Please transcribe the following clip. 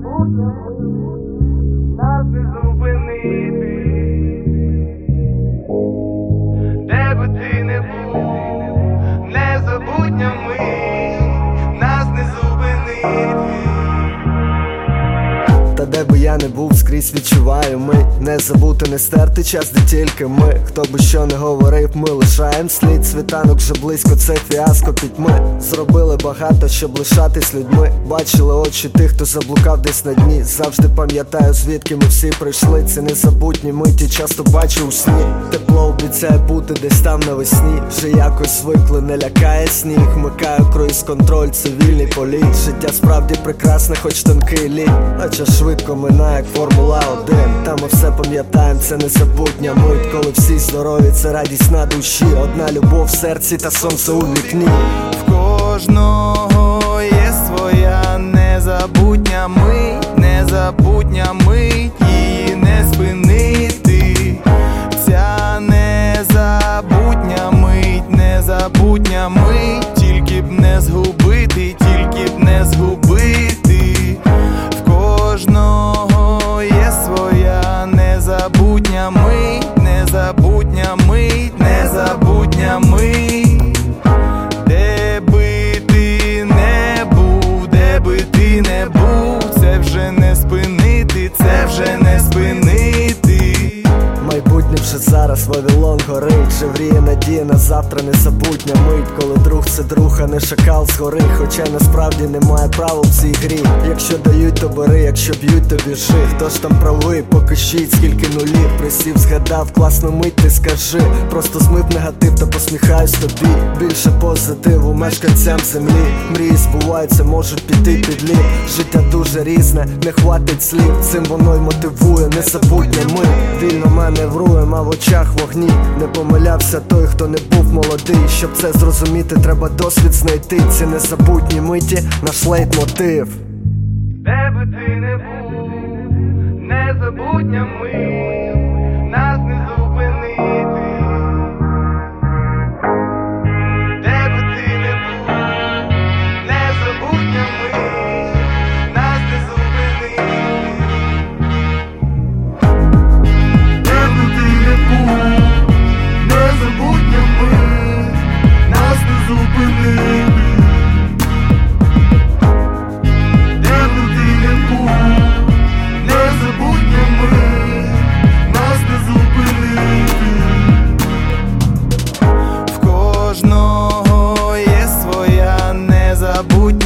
незабутня нас не зупинити, де би ти не був, незабутня ми нас не зупинити. Та де би я не був, скрізь відчуваю ми Не забути, не стерти час, де тільки ми. Хто би що не говорив, ми лишаєм слід. Світанок вже близько, це фіаско пітьми Зробили багато, щоб лишатись людьми. Бачили очі тих, хто заблукав десь на дні. Завжди пам'ятаю, звідки ми всі прийшли. Це незабутні миті, часто бачу у сні. Тепло обіцяє бути десь там навесні. Вже якось звикли, не лякає сніг. Микаю круїз контроль, цивільний політ. Життя справді прекрасне, хоч тонкий лід. Хоча швидко минає, як Формула 1 Та ми все пам'ятаємо, це незабутня мить Коли всі здорові, це радість на душі. Одна любов в серці та сонце у вікні. В кожного незабутня ми не мить, вже Вавилон горить Вже вріє надія на завтра незабутня мить Коли друг це друг, а не шакал згори. Хоча насправді немає правил в цій грі. Якщо дають, то бери, якщо б'ють, то біжи. Хто ж там правий, покажіть, скільки нулів. Присів, згадав, класну мить, ти скажи. Просто змив негатив та посміхаюсь тобі. Більше позитиву мешканцям землі. Мрії збуваються, можуть піти під лід. Життя дуже різне, не хватить слів. Цим воно й мотивує, незабутня ми Вільно маневруєм, а в очах вогні. Не помилявся той, хто не був молодий. Щоб це зрозуміти, треба досвід знайти. Ці незабутні миті, наш лейтмотив. Де би ти не був, незабутня мить, В